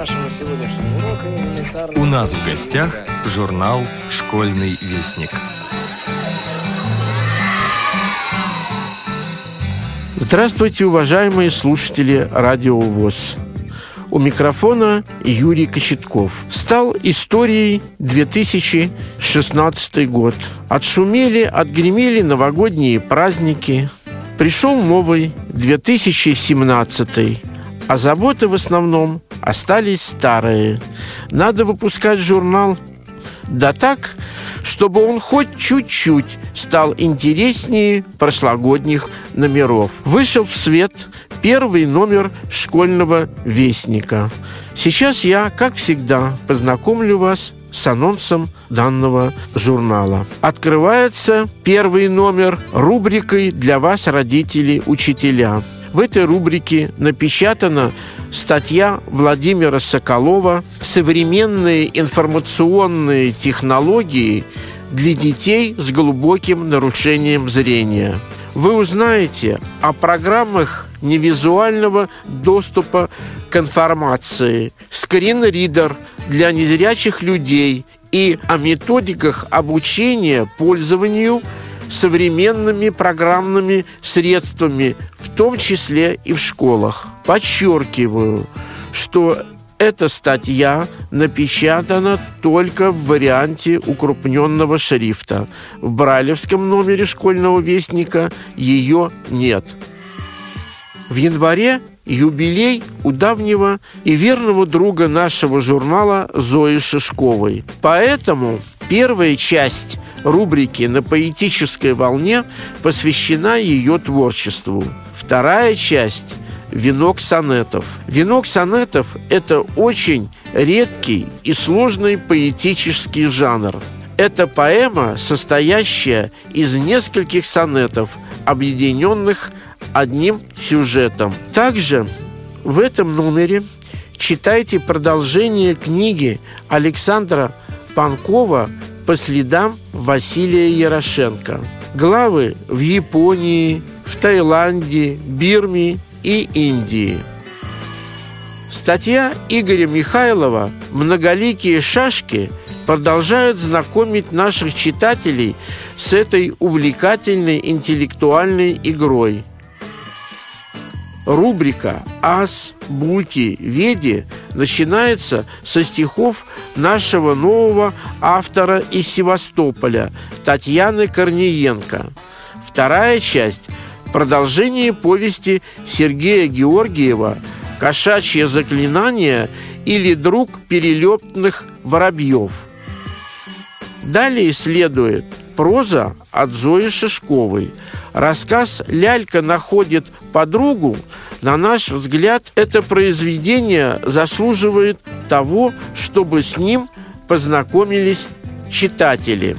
нашего сегодняшнего урока элементарно... У нас в гостях журнал «Школьный вестник». Здравствуйте, уважаемые слушатели Радио ВОЗ. У микрофона Юрий Кочетков. Стал историей 2016 год. Отшумели, отгремели новогодние праздники. Пришел новый 2017 а заботы в основном остались старые. Надо выпускать журнал, да так, чтобы он хоть чуть-чуть стал интереснее прошлогодних номеров. Вышел в свет первый номер школьного вестника. Сейчас я, как всегда, познакомлю вас с анонсом данного журнала. Открывается первый номер рубрикой «Для вас, родители, учителя». В этой рубрике напечатана статья Владимира Соколова «Современные информационные технологии для детей с глубоким нарушением зрения». Вы узнаете о программах невизуального доступа к информации, скринридер для незрячих людей и о методиках обучения пользованию современными программными средствами в том числе и в школах. Подчеркиваю, что эта статья напечатана только в варианте укрупненного шрифта. В брайлевском номере школьного вестника ее нет. В январе юбилей у давнего и верного друга нашего журнала Зои Шишковой. Поэтому первая часть рубрики «На поэтической волне» посвящена ее творчеству – Вторая часть – венок сонетов. Венок сонетов – это очень редкий и сложный поэтический жанр. Это поэма, состоящая из нескольких сонетов, объединенных одним сюжетом. Также в этом номере читайте продолжение книги Александра Панкова «По следам Василия Ярошенко». Главы в Японии, в Таиланде, Бирме и Индии. Статья Игоря Михайлова «Многоликие шашки» продолжает знакомить наших читателей с этой увлекательной интеллектуальной игрой. Рубрика «Ас, Буки, Веди» начинается со стихов нашего нового автора из Севастополя Татьяны Корниенко. Вторая часть Продолжение повести Сергея Георгиева «Кошачье заклинание» или «Друг перелетных воробьев». Далее следует проза от Зои Шишковой. Рассказ «Лялька находит подругу» На наш взгляд, это произведение заслуживает того, чтобы с ним познакомились читатели.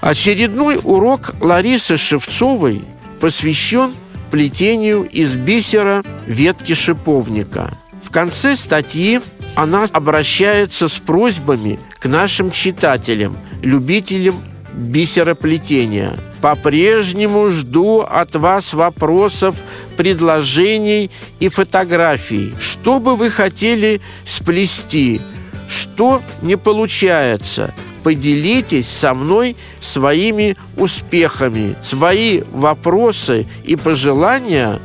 Очередной урок Ларисы Шевцовой посвящен плетению из бисера ветки шиповника. В конце статьи она обращается с просьбами к нашим читателям, любителям бисероплетения. По-прежнему жду от вас вопросов, предложений и фотографий. Что бы вы хотели сплести? Что не получается? поделитесь со мной своими успехами. Свои вопросы и пожелания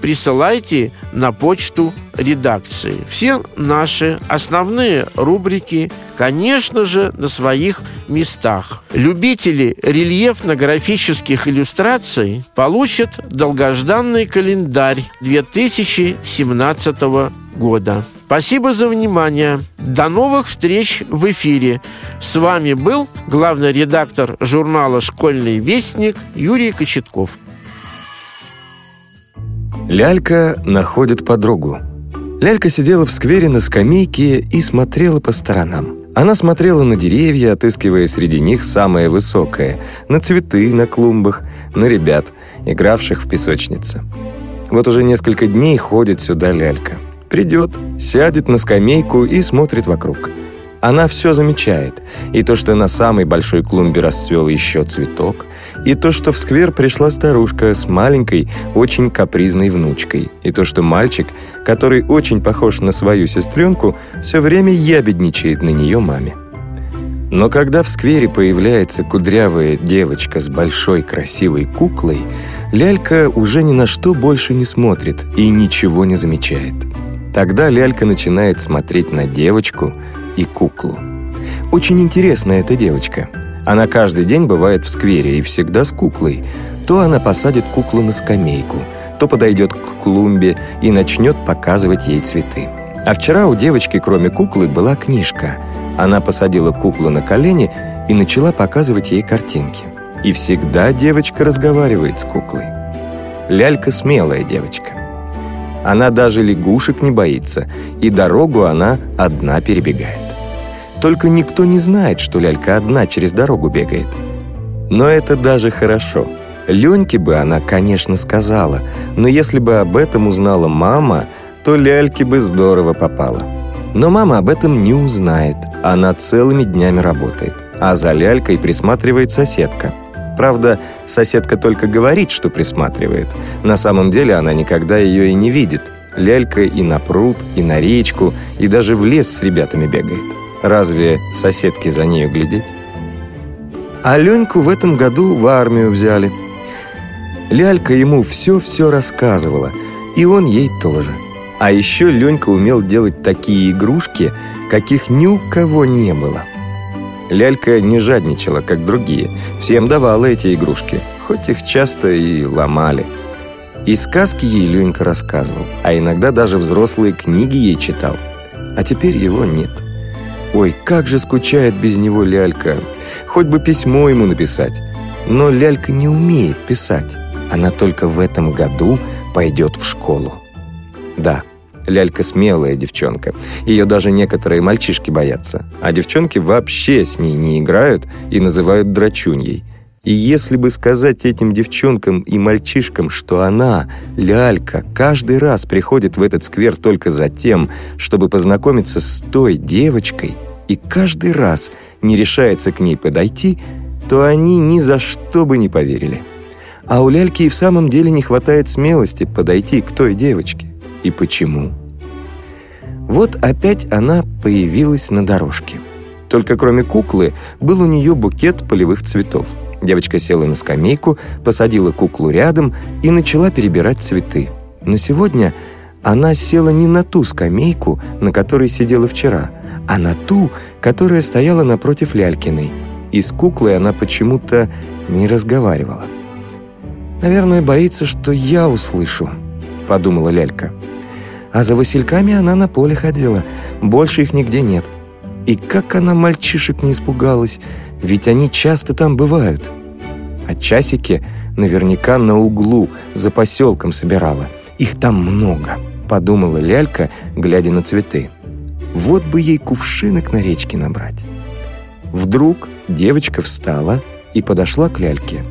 присылайте на почту редакции. Все наши основные рубрики, конечно же, на своих местах. Любители рельефно-графических иллюстраций получат долгожданный календарь 2017 года. Спасибо за внимание. До новых встреч в эфире. С вами был главный редактор журнала «Школьный вестник» Юрий Кочетков. Лялька находит подругу. Лялька сидела в сквере на скамейке и смотрела по сторонам. Она смотрела на деревья, отыскивая среди них самое высокое, на цветы на клумбах, на ребят, игравших в песочнице. Вот уже несколько дней ходит сюда лялька. Придет, сядет на скамейку и смотрит вокруг. Она все замечает. И то, что на самой большой клумбе расцвел еще цветок, и то, что в сквер пришла старушка с маленькой, очень капризной внучкой, и то, что мальчик, который очень похож на свою сестренку, все время ябедничает на нее маме. Но когда в сквере появляется кудрявая девочка с большой красивой куклой, Лялька уже ни на что больше не смотрит и ничего не замечает. Тогда Лялька начинает смотреть на девочку и куклу. Очень интересная эта девочка. Она каждый день бывает в сквере и всегда с куклой. То она посадит куклу на скамейку, то подойдет к клумбе и начнет показывать ей цветы. А вчера у девочки, кроме куклы, была книжка. Она посадила куклу на колени и начала показывать ей картинки. И всегда девочка разговаривает с куклой. Лялька смелая девочка. Она даже лягушек не боится, и дорогу она одна перебегает. Только никто не знает, что Лялька одна через дорогу бегает. Но это даже хорошо. Леньке бы она, конечно, сказала, но если бы об этом узнала мама, то Ляльке бы здорово попала. Но мама об этом не узнает, она целыми днями работает, а за Лялькой присматривает соседка – Правда, соседка только говорит, что присматривает. На самом деле она никогда ее и не видит. Лялька и на пруд, и на речку, и даже в лес с ребятами бегает. Разве соседки за нею глядеть? А Леньку в этом году в армию взяли. Лялька ему все-все рассказывала, и он ей тоже. А еще Ленька умел делать такие игрушки, каких ни у кого не было. Лялька не жадничала, как другие. Всем давала эти игрушки, хоть их часто и ломали. И сказки ей Ленька рассказывал, а иногда даже взрослые книги ей читал. А теперь его нет. Ой, как же скучает без него Лялька. Хоть бы письмо ему написать. Но Лялька не умеет писать. Она только в этом году пойдет в школу. Да, Лялька смелая девчонка. Ее даже некоторые мальчишки боятся. А девчонки вообще с ней не играют и называют драчуньей. И если бы сказать этим девчонкам и мальчишкам, что она, Лялька, каждый раз приходит в этот сквер только за тем, чтобы познакомиться с той девочкой, и каждый раз не решается к ней подойти, то они ни за что бы не поверили. А у Ляльки и в самом деле не хватает смелости подойти к той девочке и почему. Вот опять она появилась на дорожке. Только кроме куклы был у нее букет полевых цветов. Девочка села на скамейку, посадила куклу рядом и начала перебирать цветы. Но сегодня она села не на ту скамейку, на которой сидела вчера, а на ту, которая стояла напротив Лялькиной. И с куклой она почему-то не разговаривала. «Наверное, боится, что я услышу», — подумала Лялька. А за васильками она на поле ходила. Больше их нигде нет. И как она мальчишек не испугалась, ведь они часто там бывают. А часики наверняка на углу за поселком собирала. Их там много, подумала Лялька, глядя на цветы. Вот бы ей кувшинок на речке набрать. Вдруг девочка встала и подошла к Ляльке.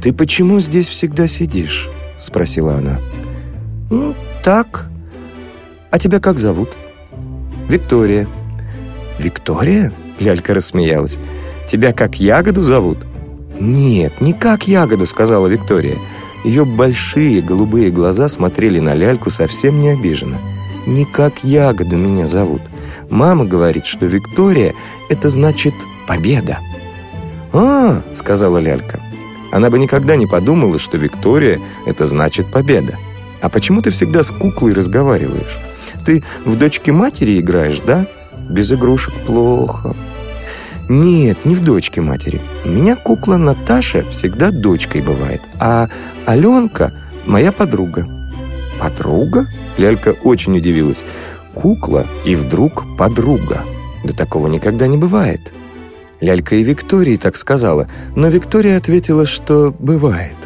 «Ты почему здесь всегда сидишь?» — спросила она. «Ну, так. А тебя как зовут?» «Виктория». «Виктория?» — Лялька рассмеялась. «Тебя как ягоду зовут?» «Нет, не как ягоду», — сказала Виктория. Ее большие голубые глаза смотрели на ляльку совсем не обиженно. «Не как ягоду меня зовут. Мама говорит, что Виктория — это значит победа». «А, — сказала лялька. Она бы никогда не подумала, что Виктория — это значит победа. А почему ты всегда с куклой разговариваешь? Ты в дочке матери играешь, да? Без игрушек плохо. Нет, не в дочке матери. У меня кукла Наташа всегда дочкой бывает, а Аленка моя подруга. Подруга? Лялька очень удивилась. Кукла и вдруг подруга. Да такого никогда не бывает. Лялька и Виктории так сказала, но Виктория ответила, что бывает.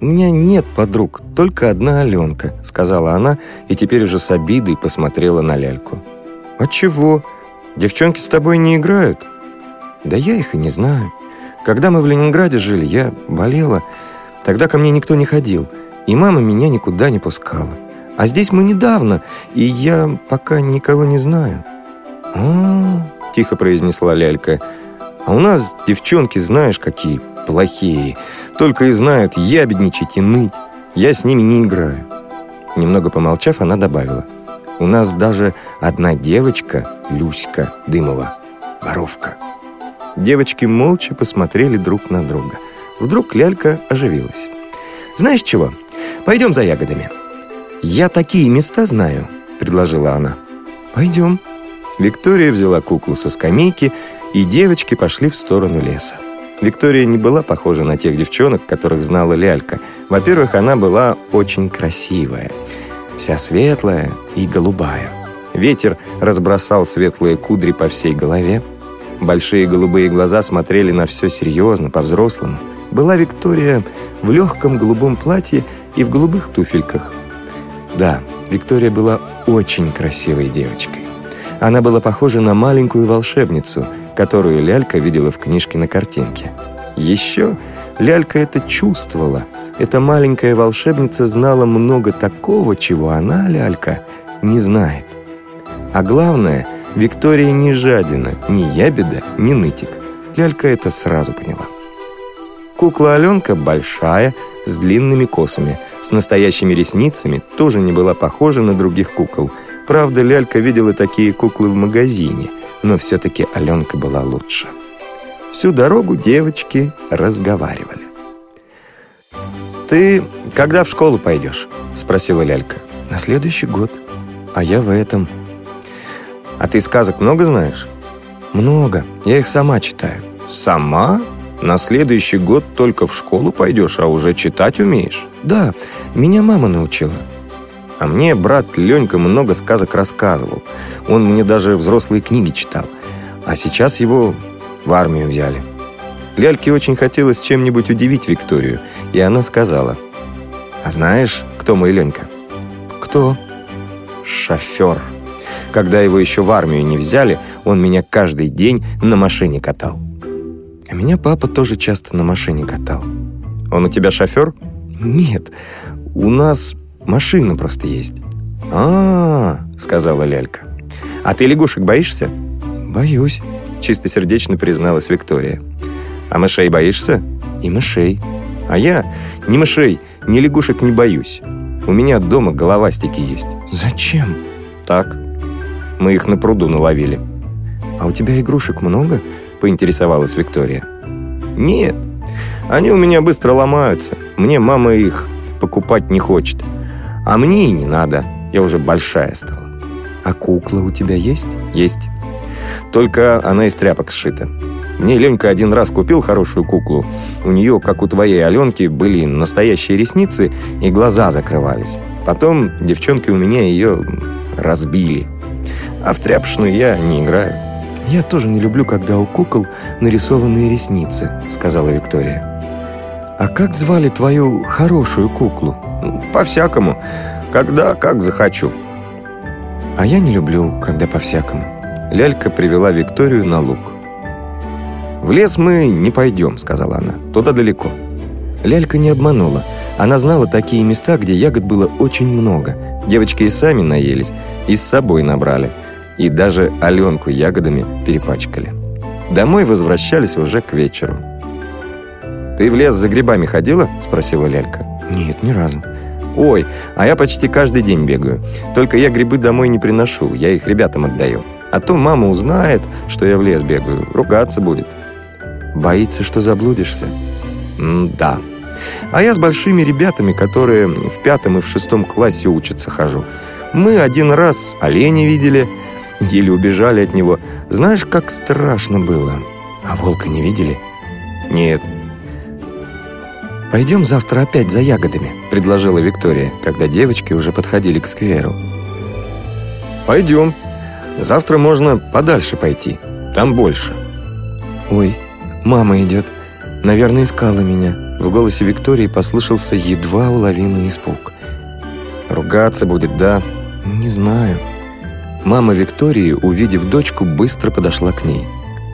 «У меня нет подруг, только одна Аленка», — сказала она, и теперь уже с обидой посмотрела на ляльку. «А чего? Девчонки с тобой не играют?» «Да я их и не знаю. Когда мы в Ленинграде жили, я болела. Тогда ко мне никто не ходил, и мама меня никуда не пускала. А здесь мы недавно, и я пока никого не знаю». а тихо произнесла лялька. «А у нас девчонки, знаешь, какие плохие. Только и знают ябедничать и ныть. Я с ними не играю». Немного помолчав, она добавила. «У нас даже одна девочка, Люська Дымова, воровка». Девочки молча посмотрели друг на друга. Вдруг лялька оживилась. «Знаешь чего? Пойдем за ягодами». «Я такие места знаю», — предложила она. «Пойдем». Виктория взяла куклу со скамейки, и девочки пошли в сторону леса. Виктория не была похожа на тех девчонок, которых знала Лялька. Во-первых, она была очень красивая, вся светлая и голубая. Ветер разбросал светлые кудри по всей голове. Большие голубые глаза смотрели на все серьезно, по-взрослому. Была Виктория в легком голубом платье и в голубых туфельках. Да, Виктория была очень красивой девочкой. Она была похожа на маленькую волшебницу, которую Лялька видела в книжке на картинке. Еще Лялька это чувствовала. Эта маленькая волшебница знала много такого, чего она, Лялька, не знает. А главное, Виктория не жадина, ни ябеда, ни нытик. Лялька это сразу поняла. Кукла Аленка большая, с длинными косами, с настоящими ресницами, тоже не была похожа на других кукол – Правда, Лялька видела такие куклы в магазине, но все-таки Аленка была лучше. Всю дорогу девочки разговаривали. «Ты когда в школу пойдешь?» — спросила Лялька. «На следующий год. А я в этом». «А ты сказок много знаешь?» «Много. Я их сама читаю». «Сама? На следующий год только в школу пойдешь, а уже читать умеешь?» «Да, меня мама научила». А мне брат Ленька много сказок рассказывал. Он мне даже взрослые книги читал. А сейчас его в армию взяли. Ляльке очень хотелось чем-нибудь удивить Викторию, и она сказала, «А знаешь, кто мой Ленька?» «Кто?» «Шофер. Когда его еще в армию не взяли, он меня каждый день на машине катал». «А меня папа тоже часто на машине катал». «Он у тебя шофер?» «Нет, у нас Машина просто есть». «А, -а, -а сказала Лялька. «А ты лягушек боишься?» «Боюсь», — чистосердечно призналась Виктория. «А мышей боишься?» «И мышей». «А я ни мышей, ни лягушек не боюсь. У меня дома головастики есть». «Зачем?» «Так. Мы их на пруду наловили». «А у тебя игрушек много?» — поинтересовалась Виктория. «Нет. Они у меня быстро ломаются. Мне мама их покупать не хочет. А мне и не надо, я уже большая стала. А кукла у тебя есть? Есть. Только она из тряпок сшита. Мне Ленька один раз купил хорошую куклу. У нее, как у твоей Аленки, были настоящие ресницы и глаза закрывались. Потом девчонки у меня ее разбили. А в тряпочную я не играю. «Я тоже не люблю, когда у кукол нарисованные ресницы», — сказала Виктория. «А как звали твою хорошую куклу?» По-всякому. Когда, как захочу. А я не люблю, когда по-всякому. Лялька привела Викторию на луг. «В лес мы не пойдем», — сказала она. «Туда далеко». Лялька не обманула. Она знала такие места, где ягод было очень много. Девочки и сами наелись, и с собой набрали. И даже Аленку ягодами перепачкали. Домой возвращались уже к вечеру. «Ты в лес за грибами ходила?» — спросила Лялька. «Нет, ни разу». «Ой, а я почти каждый день бегаю. Только я грибы домой не приношу, я их ребятам отдаю. А то мама узнает, что я в лес бегаю, ругаться будет». «Боится, что заблудишься?» М «Да. А я с большими ребятами, которые в пятом и в шестом классе учатся, хожу. Мы один раз оленя видели, еле убежали от него. Знаешь, как страшно было. А волка не видели?» «Нет». «Пойдем завтра опять за ягодами», — предложила Виктория, когда девочки уже подходили к скверу. «Пойдем. Завтра можно подальше пойти. Там больше». «Ой, мама идет. Наверное, искала меня». В голосе Виктории послышался едва уловимый испуг. «Ругаться будет, да?» «Не знаю». Мама Виктории, увидев дочку, быстро подошла к ней.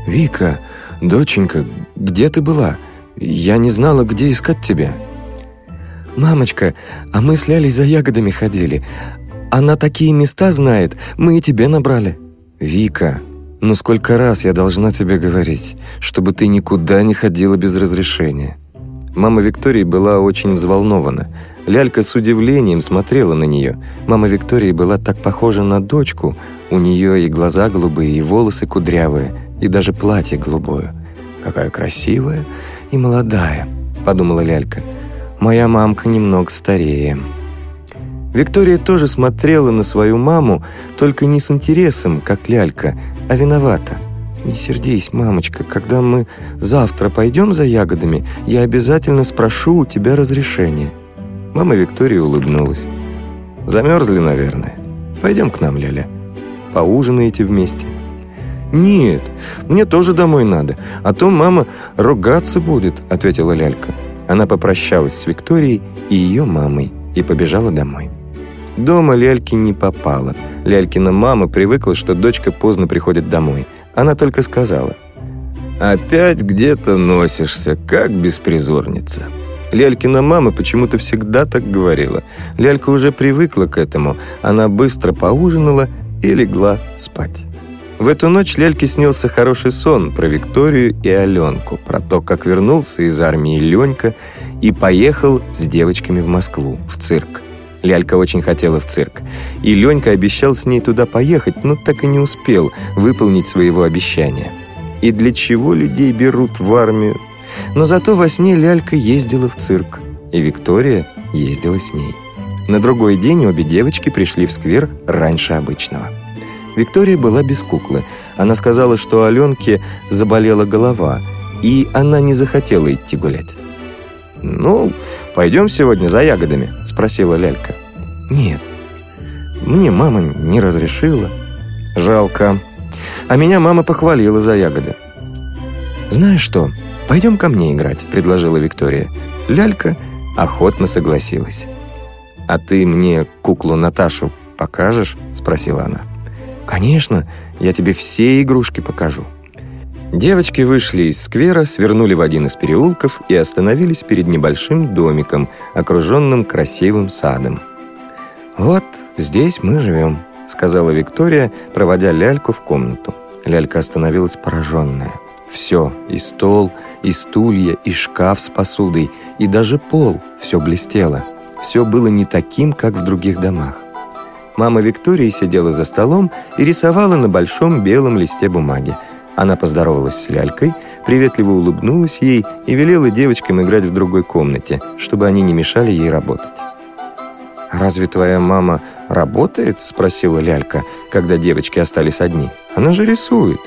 «Вика, доченька, где ты была?» Я не знала, где искать тебя». «Мамочка, а мы с Лялей за ягодами ходили. Она такие места знает, мы и тебе набрали». «Вика, Но сколько раз я должна тебе говорить, чтобы ты никуда не ходила без разрешения?» Мама Виктории была очень взволнована. Лялька с удивлением смотрела на нее. Мама Виктории была так похожа на дочку. У нее и глаза голубые, и волосы кудрявые, и даже платье голубое. «Какая красивая и молодая», — подумала Лялька. «Моя мамка немного старее». Виктория тоже смотрела на свою маму, только не с интересом, как лялька, а виновата. «Не сердись, мамочка, когда мы завтра пойдем за ягодами, я обязательно спрошу у тебя разрешение». Мама Виктория улыбнулась. «Замерзли, наверное. Пойдем к нам, Ляля. Поужинаете вместе». «Нет, мне тоже домой надо, а то мама ругаться будет», — ответила Лялька. Она попрощалась с Викторией и ее мамой и побежала домой. Дома Ляльки не попала. Лялькина мама привыкла, что дочка поздно приходит домой. Она только сказала, «Опять где-то носишься, как беспризорница». Лялькина мама почему-то всегда так говорила. Лялька уже привыкла к этому. Она быстро поужинала и легла спать. В эту ночь Ляльке снился хороший сон про Викторию и Аленку, про то, как вернулся из армии Ленька и поехал с девочками в Москву, в цирк. Лялька очень хотела в цирк. И Ленька обещал с ней туда поехать, но так и не успел выполнить своего обещания. И для чего людей берут в армию? Но зато во сне Лялька ездила в цирк, и Виктория ездила с ней. На другой день обе девочки пришли в сквер раньше обычного. Виктория была без куклы. Она сказала, что Аленке заболела голова, и она не захотела идти гулять. «Ну, «Пойдем сегодня за ягодами?» – спросила Лялька. «Нет, мне мама не разрешила. Жалко. А меня мама похвалила за ягоды». «Знаешь что, пойдем ко мне играть», – предложила Виктория. Лялька охотно согласилась. «А ты мне куклу Наташу покажешь?» – спросила она. «Конечно, я тебе все игрушки покажу». Девочки вышли из сквера, свернули в один из переулков и остановились перед небольшим домиком, окруженным красивым садом. «Вот здесь мы живем», — сказала Виктория, проводя ляльку в комнату. Лялька остановилась пораженная. Все, и стол, и стулья, и шкаф с посудой, и даже пол, все блестело. Все было не таким, как в других домах. Мама Виктории сидела за столом и рисовала на большом белом листе бумаги. Она поздоровалась с Лялькой, приветливо улыбнулась ей и велела девочкам играть в другой комнате, чтобы они не мешали ей работать. «Разве твоя мама работает?» – спросила Лялька, когда девочки остались одни. «Она же рисует».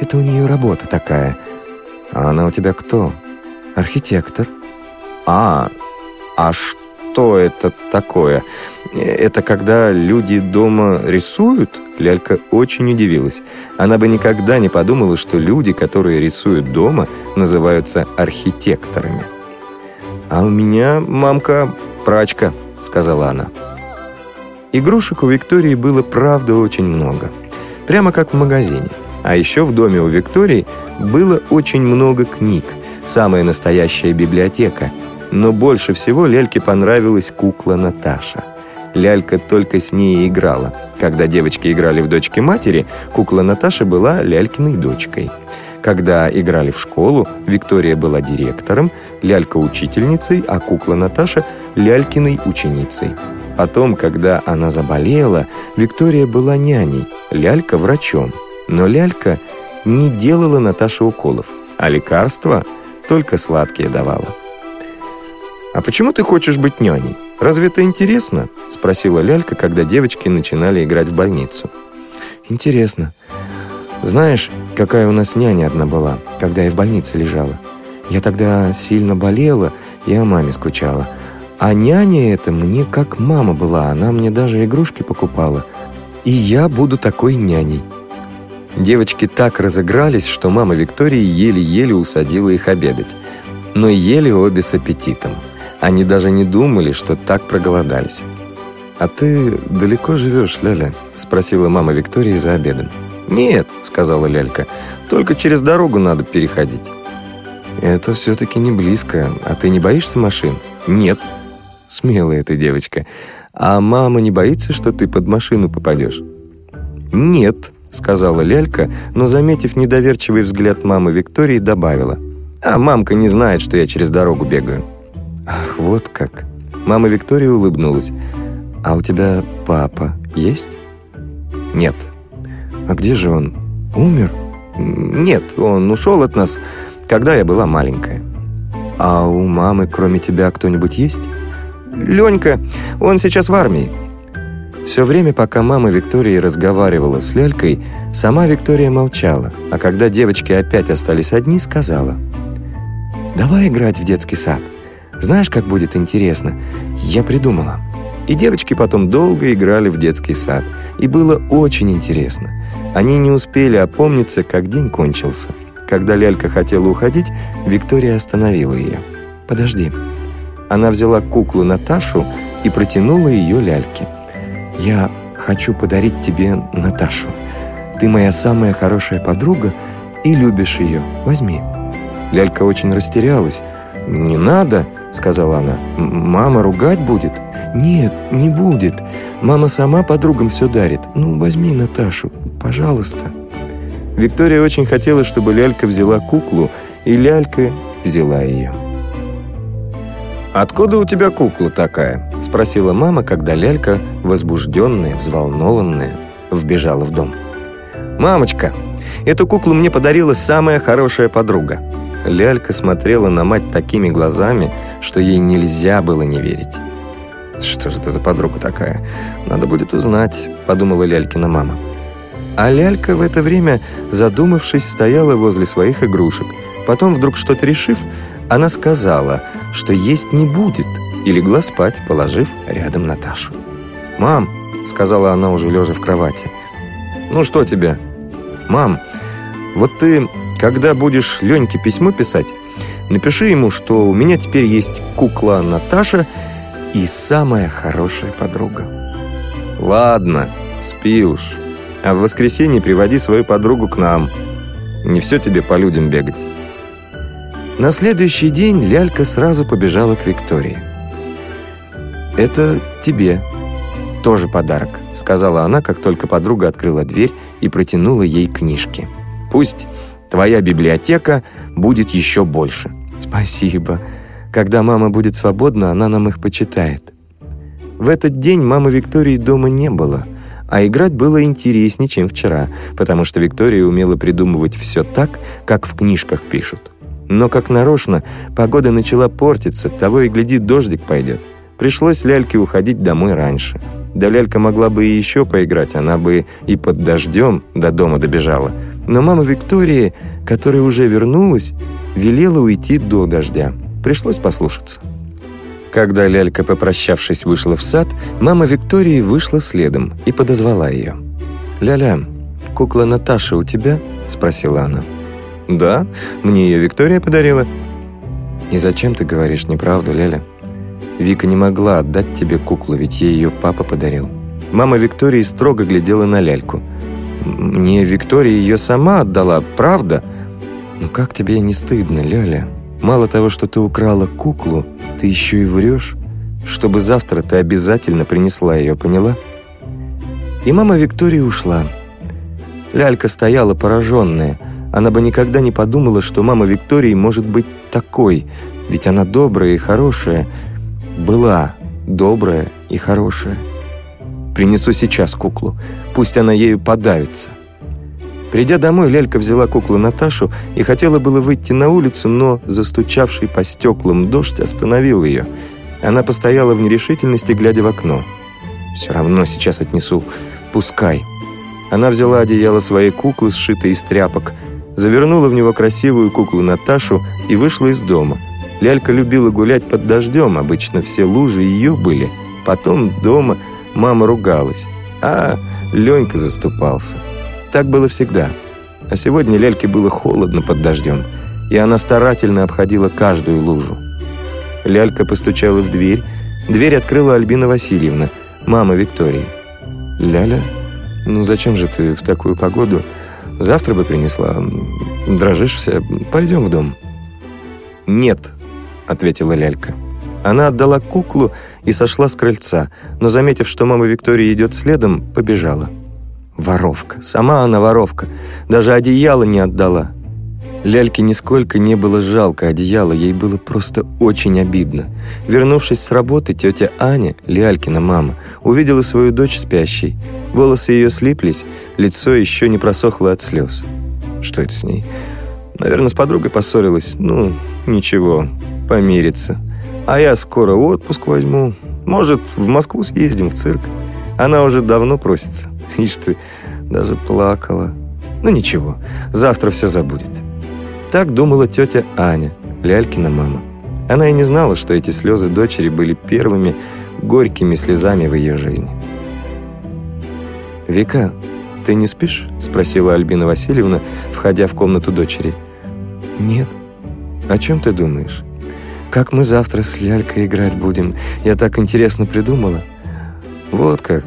«Это у нее работа такая». «А она у тебя кто?» «Архитектор». «А, а что это такое?» Это когда люди дома рисуют? Лялька очень удивилась. Она бы никогда не подумала, что люди, которые рисуют дома, называются архитекторами. «А у меня мамка прачка», — сказала она. Игрушек у Виктории было, правда, очень много. Прямо как в магазине. А еще в доме у Виктории было очень много книг. Самая настоящая библиотека. Но больше всего Ляльке понравилась кукла Наташа. Лялька только с ней играла. Когда девочки играли в дочки матери, кукла Наташа была Лялькиной дочкой. Когда играли в школу, Виктория была директором, Лялька учительницей, а кукла Наташа Лялькиной ученицей. Потом, когда она заболела, Виктория была няней, Лялька врачом. Но Лялька не делала Наташе уколов, а лекарства только сладкие давала. «А почему ты хочешь быть няней?» «Разве это интересно?» — спросила Лялька, когда девочки начинали играть в больницу. «Интересно. Знаешь, какая у нас няня одна была, когда я в больнице лежала? Я тогда сильно болела и о маме скучала. А няня эта мне как мама была, она мне даже игрушки покупала. И я буду такой няней». Девочки так разыгрались, что мама Виктории еле-еле усадила их обедать. Но ели обе с аппетитом. Они даже не думали, что так проголодались. «А ты далеко живешь, Ляля?» – спросила мама Виктории за обедом. «Нет», – сказала Лялька, – «только через дорогу надо переходить». «Это все-таки не близко. А ты не боишься машин?» «Нет». «Смелая ты девочка. А мама не боится, что ты под машину попадешь?» «Нет», сказала Лялька, но, заметив недоверчивый взгляд мамы Виктории, добавила. «А мамка не знает, что я через дорогу бегаю». «Ах, вот как!» Мама Виктория улыбнулась. «А у тебя папа есть?» «Нет». «А где же он? Умер?» «Нет, он ушел от нас, когда я была маленькая». «А у мамы, кроме тебя, кто-нибудь есть?» «Ленька, он сейчас в армии». Все время, пока мама Виктории разговаривала с Лялькой, сама Виктория молчала, а когда девочки опять остались одни, сказала «Давай играть в детский сад. Знаешь, как будет интересно? Я придумала». И девочки потом долго играли в детский сад, и было очень интересно. Они не успели опомниться, как день кончился. Когда Лялька хотела уходить, Виктория остановила ее. «Подожди». Она взяла куклу Наташу и протянула ее Ляльке. «Я хочу подарить тебе Наташу. Ты моя самая хорошая подруга и любишь ее. Возьми». Лялька очень растерялась. «Не надо», — сказала она. «Мама ругать будет». «Нет, не будет. Мама сама подругам все дарит. Ну, возьми Наташу, пожалуйста». Виктория очень хотела, чтобы Лялька взяла куклу, и Лялька взяла ее. «Откуда у тебя кукла такая?» – спросила мама, когда лялька, возбужденная, взволнованная, вбежала в дом. «Мамочка, эту куклу мне подарила самая хорошая подруга». Лялька смотрела на мать такими глазами, что ей нельзя было не верить. «Что же это за подруга такая? Надо будет узнать», – подумала Лялькина мама. А Лялька в это время, задумавшись, стояла возле своих игрушек. Потом, вдруг что-то решив, она сказала, что есть не будет, и легла спать, положив рядом Наташу. «Мам», — сказала она уже лежа в кровати, — «ну что тебе?» «Мам, вот ты, когда будешь Леньке письмо писать, напиши ему, что у меня теперь есть кукла Наташа и самая хорошая подруга». «Ладно, спи уж, а в воскресенье приводи свою подругу к нам. Не все тебе по людям бегать». На следующий день Лялька сразу побежала к Виктории. «Это тебе. Тоже подарок», — сказала она, как только подруга открыла дверь и протянула ей книжки. «Пусть твоя библиотека будет еще больше». «Спасибо. Когда мама будет свободна, она нам их почитает». В этот день мамы Виктории дома не было, а играть было интереснее, чем вчера, потому что Виктория умела придумывать все так, как в книжках пишут. Но, как нарочно, погода начала портиться, того и гляди, дождик пойдет. Пришлось Ляльке уходить домой раньше. Да Лялька могла бы и еще поиграть, она бы и под дождем до дома добежала. Но мама Виктории, которая уже вернулась, велела уйти до дождя. Пришлось послушаться. Когда Лялька, попрощавшись, вышла в сад, мама Виктории вышла следом и подозвала ее. «Ляля, кукла Наташа у тебя?» – спросила она. «Да, мне ее Виктория подарила». «И зачем ты говоришь неправду, Леля? Вика не могла отдать тебе куклу, ведь ей ее папа подарил». Мама Виктории строго глядела на ляльку. «Мне Виктория ее сама отдала, правда?» «Ну как тебе не стыдно, Лёля? Мало того, что ты украла куклу, ты еще и врешь, чтобы завтра ты обязательно принесла ее, поняла?» И мама Виктории ушла. Лялька стояла пораженная – она бы никогда не подумала, что мама Виктории может быть такой, ведь она добрая и хорошая. Была добрая и хорошая. Принесу сейчас куклу. Пусть она ею подавится. Придя домой, Лялька взяла куклу Наташу и хотела было выйти на улицу, но застучавший по стеклам дождь остановил ее. Она постояла в нерешительности, глядя в окно. «Все равно сейчас отнесу. Пускай». Она взяла одеяло своей куклы, сшитой из тряпок, завернула в него красивую куклу Наташу и вышла из дома. Лялька любила гулять под дождем, обычно все лужи ее были. Потом дома мама ругалась, а Ленька заступался. Так было всегда. А сегодня Ляльке было холодно под дождем, и она старательно обходила каждую лужу. Лялька постучала в дверь. Дверь открыла Альбина Васильевна, мама Виктории. «Ляля, ну зачем же ты в такую погоду?» Завтра бы принесла. Дрожишь вся. Пойдем в дом». «Нет», — ответила лялька. Она отдала куклу и сошла с крыльца, но, заметив, что мама Виктории идет следом, побежала. Воровка. Сама она воровка. Даже одеяло не отдала. Ляльке нисколько не было жалко одеяла, ей было просто очень обидно. Вернувшись с работы, тетя Аня, Лялькина мама, увидела свою дочь спящей. Волосы ее слиплись, лицо еще не просохло от слез. Что это с ней? Наверное, с подругой поссорилась. Ну, ничего, помирится. А я скоро отпуск возьму. Может, в Москву съездим, в цирк. Она уже давно просится. Ишь ты, даже плакала. Ну ничего, завтра все забудет. Так думала тетя Аня, Лялькина мама. Она и не знала, что эти слезы дочери были первыми горькими слезами в ее жизни. «Вика, ты не спишь?» – спросила Альбина Васильевна, входя в комнату дочери. «Нет». «О чем ты думаешь?» «Как мы завтра с Лялькой играть будем? Я так интересно придумала». «Вот как.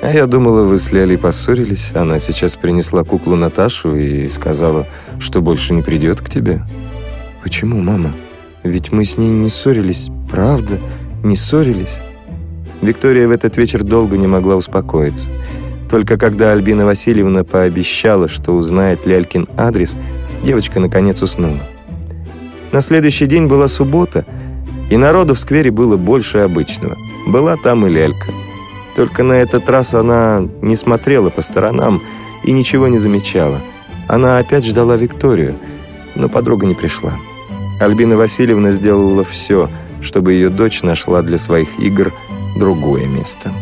А я думала, вы с Лялей поссорились. Она сейчас принесла куклу Наташу и сказала, что больше не придет к тебе. Почему, мама? Ведь мы с ней не ссорились. Правда? Не ссорились? Виктория в этот вечер долго не могла успокоиться. Только когда Альбина Васильевна пообещала, что узнает Лялькин адрес, девочка наконец уснула. На следующий день была суббота, и народу в сквере было больше обычного. Была там и Лялька. Только на этот раз она не смотрела по сторонам и ничего не замечала. Она опять ждала Викторию, но подруга не пришла. Альбина Васильевна сделала все, чтобы ее дочь нашла для своих игр другое место.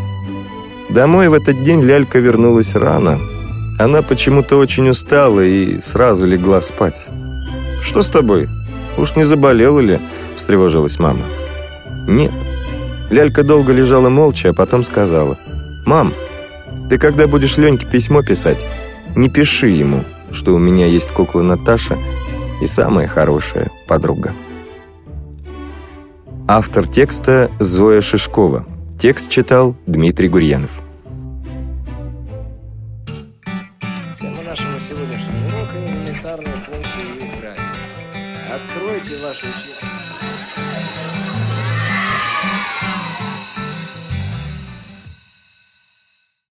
Домой в этот день Лялька вернулась рано. Она почему-то очень устала и сразу легла спать. «Что с тобой? Уж не заболела ли?» – встревожилась мама. «Нет, Лялька долго лежала молча, а потом сказала. «Мам, ты когда будешь Леньке письмо писать, не пиши ему, что у меня есть кукла Наташа и самая хорошая подруга». Автор текста Зоя Шишкова. Текст читал Дмитрий Гурьянов.